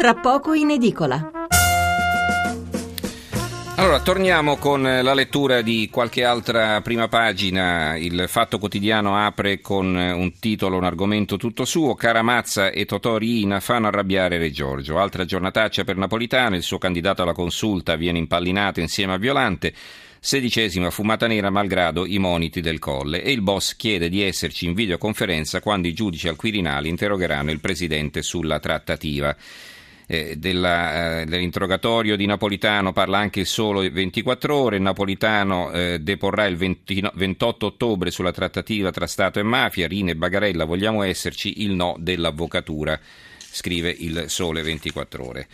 tra poco in edicola. Allora, torniamo con la lettura di qualche altra prima pagina. Il Fatto Quotidiano apre con un titolo, un argomento tutto suo. Caramazza e Totò Riina fanno arrabbiare Re Giorgio. Altra giornataccia per Napolitano, il suo candidato alla consulta viene impallinato insieme a Violante. Sedicesima fumata nera malgrado i moniti del colle e il boss chiede di esserci in videoconferenza quando i giudici al Quirinale interrogheranno il presidente sulla trattativa. Eh, della, eh, dell'interrogatorio di Napolitano parla anche il solo 24 ore. Napolitano eh, deporrà il 20, 28 ottobre sulla trattativa tra Stato e mafia. Rine e Bagarella, vogliamo esserci, il no dell'avvocatura, scrive il sole 24 ore.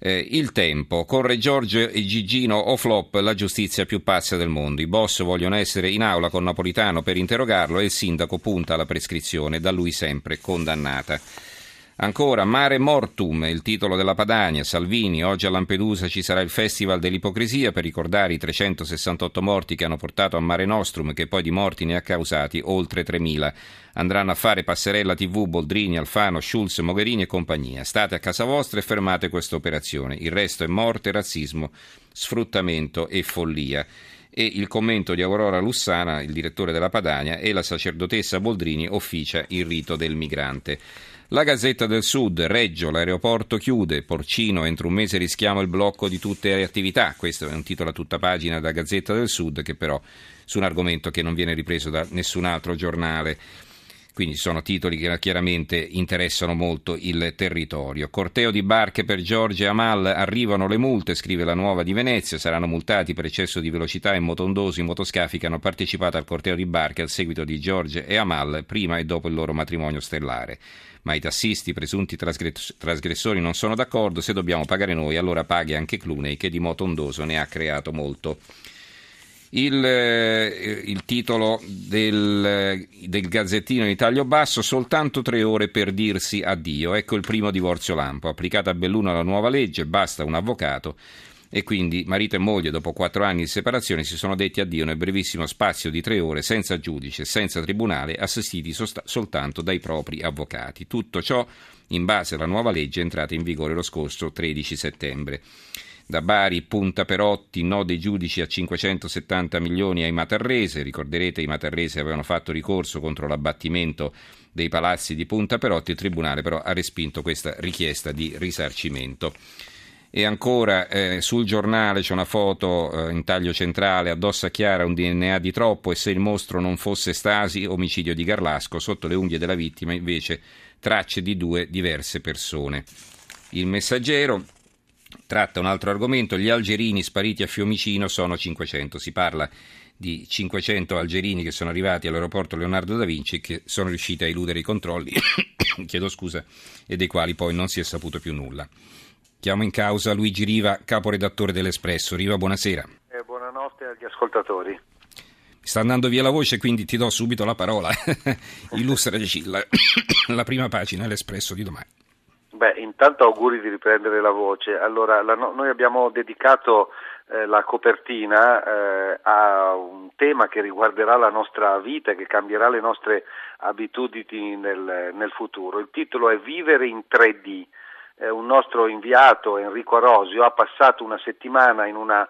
Eh, il tempo, corre Giorgio e Gigino o flop, la giustizia più pazza del mondo. I boss vogliono essere in aula con Napolitano per interrogarlo e il sindaco punta alla prescrizione, da lui sempre condannata. Ancora, Mare Mortum, il titolo della Padania. Salvini, oggi a Lampedusa ci sarà il Festival dell'Ipocrisia per ricordare i 368 morti che hanno portato a Mare Nostrum, che poi di morti ne ha causati oltre 3.000. Andranno a fare passerella TV Boldrini, Alfano, Schulz, Mogherini e compagnia. State a casa vostra e fermate questa operazione. Il resto è morte, razzismo, sfruttamento e follia e il commento di Aurora Lussana, il direttore della Padania, e la sacerdotessa Boldrini officia il rito del migrante. La Gazzetta del Sud, Reggio, l'aeroporto chiude, Porcino, entro un mese rischiamo il blocco di tutte le attività. Questo è un titolo a tutta pagina da Gazzetta del Sud, che però su un argomento che non viene ripreso da nessun altro giornale. Quindi sono titoli che chiaramente interessano molto il territorio. Corteo di barche per Giorgia e Amal, arrivano le multe, scrive la Nuova di Venezia, saranno multati per eccesso di velocità e motondosi motoscafi che hanno partecipato al corteo di barche al seguito di Giorgia e Amal prima e dopo il loro matrimonio stellare. Ma i tassisti, i presunti trasgressori, non sono d'accordo, se dobbiamo pagare noi allora paghi anche Clooney che di motondoso ne ha creato molto. Il, eh, il, titolo del, del, Gazzettino in taglio basso, soltanto tre ore per dirsi addio. Ecco il primo divorzio lampo. Applicata a Belluno la nuova legge, basta un avvocato. E quindi marito e moglie, dopo quattro anni di separazione, si sono detti addio nel brevissimo spazio di tre ore, senza giudice, senza tribunale, assistiti sosta- soltanto dai propri avvocati. Tutto ciò in base alla nuova legge entrata in vigore lo scorso 13 settembre. Da Bari, Punta Perotti, no dei giudici a 570 milioni ai Matarrese. Ricorderete i Matarrese avevano fatto ricorso contro l'abbattimento dei palazzi di Punta Perotti. Il Tribunale però ha respinto questa richiesta di risarcimento. E ancora eh, sul giornale c'è una foto eh, in taglio centrale, addosso a Chiara un DNA di troppo e se il mostro non fosse Stasi, omicidio di Garlasco, sotto le unghie della vittima invece tracce di due diverse persone. Il messaggero tratta un altro argomento, gli algerini spariti a Fiumicino sono 500, si parla di 500 algerini che sono arrivati all'aeroporto Leonardo da Vinci e che sono riusciti a eludere i controlli, chiedo scusa, e dei quali poi non si è saputo più nulla. Chiamo in causa Luigi Riva, caporedattore dell'Espresso. Riva, buonasera. Eh, buonanotte agli ascoltatori. Mi sta andando via la voce, quindi ti do subito la parola. Illustraci la, la prima pagina dell'Espresso di domani. Beh, intanto auguri di riprendere la voce. Allora, la, noi abbiamo dedicato eh, la copertina eh, a un tema che riguarderà la nostra vita, che cambierà le nostre abitudini nel, nel futuro. Il titolo è Vivere in 3D. Eh, un nostro inviato, Enrico Arosio, ha passato una settimana in una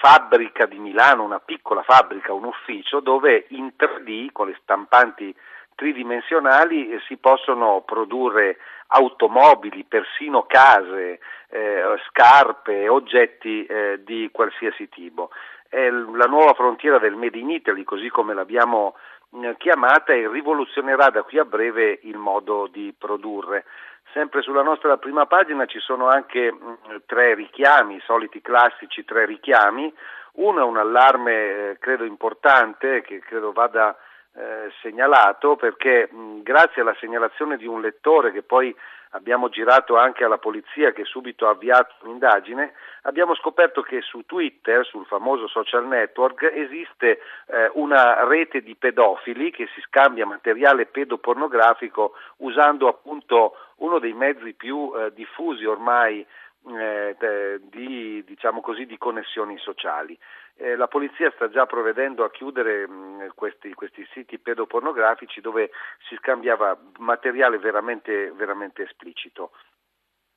fabbrica di Milano, una piccola fabbrica, un ufficio, dove in 3D, con le stampanti tridimensionali, eh, si possono produrre automobili, persino case, eh, scarpe, oggetti eh, di qualsiasi tipo. È la nuova frontiera del Made in Italy, così come l'abbiamo eh, chiamata, e rivoluzionerà da qui a breve il modo di produrre. Sempre sulla nostra prima pagina ci sono anche mm, tre richiami, i soliti classici tre richiami. Uno è un allarme eh, credo importante che credo vada eh, segnalato perché mh, grazie alla segnalazione di un lettore che poi abbiamo girato anche alla polizia che subito ha avviato un'indagine, abbiamo scoperto che su Twitter, sul famoso social network, esiste eh, una rete di pedofili che si scambia materiale pedopornografico usando appunto uno dei mezzi più eh, diffusi ormai eh, di, diciamo così, di, connessioni sociali. Eh, la polizia sta già provvedendo a chiudere mh, questi, questi, siti pedopornografici dove si scambiava materiale veramente, veramente esplicito.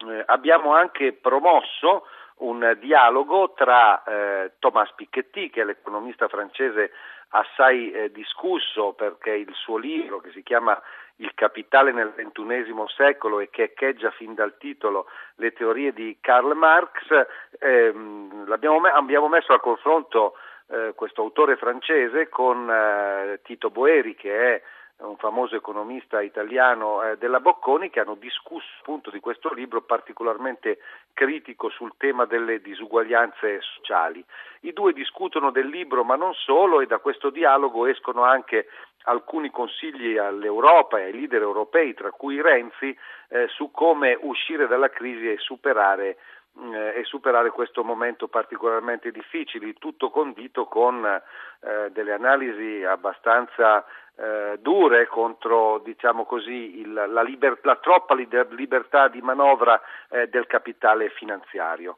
eh, abbiamo anche promosso un dialogo tra eh, Thomas Piketty, che è l'economista francese assai eh, discusso perché il suo libro, che si chiama Il capitale nel XXI secolo e che echeggia fin dal titolo le teorie di Karl Marx, ehm, abbiamo messo a confronto eh, questo autore francese con eh, Tito Boeri, che è un famoso economista italiano eh, della Bocconi, che hanno discusso appunto di questo libro particolarmente critico sul tema delle disuguaglianze sociali. I due discutono del libro, ma non solo, e da questo dialogo escono anche alcuni consigli all'Europa e ai leader europei, tra cui Renzi, eh, su come uscire dalla crisi e superare e superare questo momento particolarmente difficile, tutto condito con eh, delle analisi abbastanza eh, dure contro diciamo così, il, la, liber, la, troppa libertà di manovra eh, del capitale finanziario.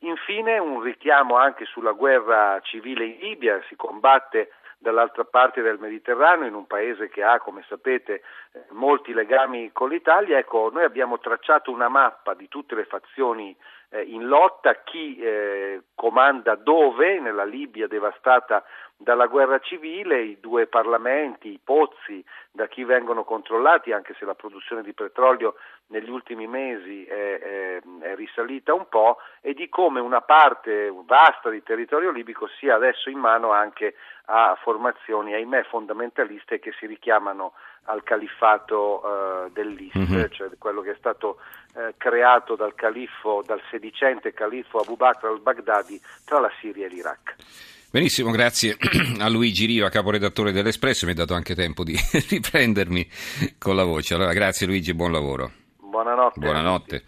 Infine un richiamo anche sulla guerra civile in Libia, si combatte dall'altra parte del Mediterraneo, in un paese che ha, come sapete, eh, molti legami con l'Italia. Ecco, noi abbiamo tracciato una mappa di tutte le fazioni eh, in lotta, chi eh, comanda dove, nella Libia devastata dalla guerra civile, i due parlamenti, i pozzi, da chi vengono controllati, anche se la produzione di petrolio negli ultimi mesi è, è, è, risalita un po', e di come una parte vasta di territorio libico sia adesso in mano anche a formazioni, ahimè, fondamentaliste che si richiamano al califfato uh, dell'Ist, mm-hmm. cioè quello che è stato uh, creato dal califfo, dal sedicente califfo Abu Bakr al-Baghdadi tra la Siria e l'Iraq. Benissimo, grazie a Luigi Riva, caporedattore dell'Espresso, mi ha dato anche tempo di riprendermi con la voce. Allora, grazie Luigi, buon lavoro. Buonanotte. Buonanotte.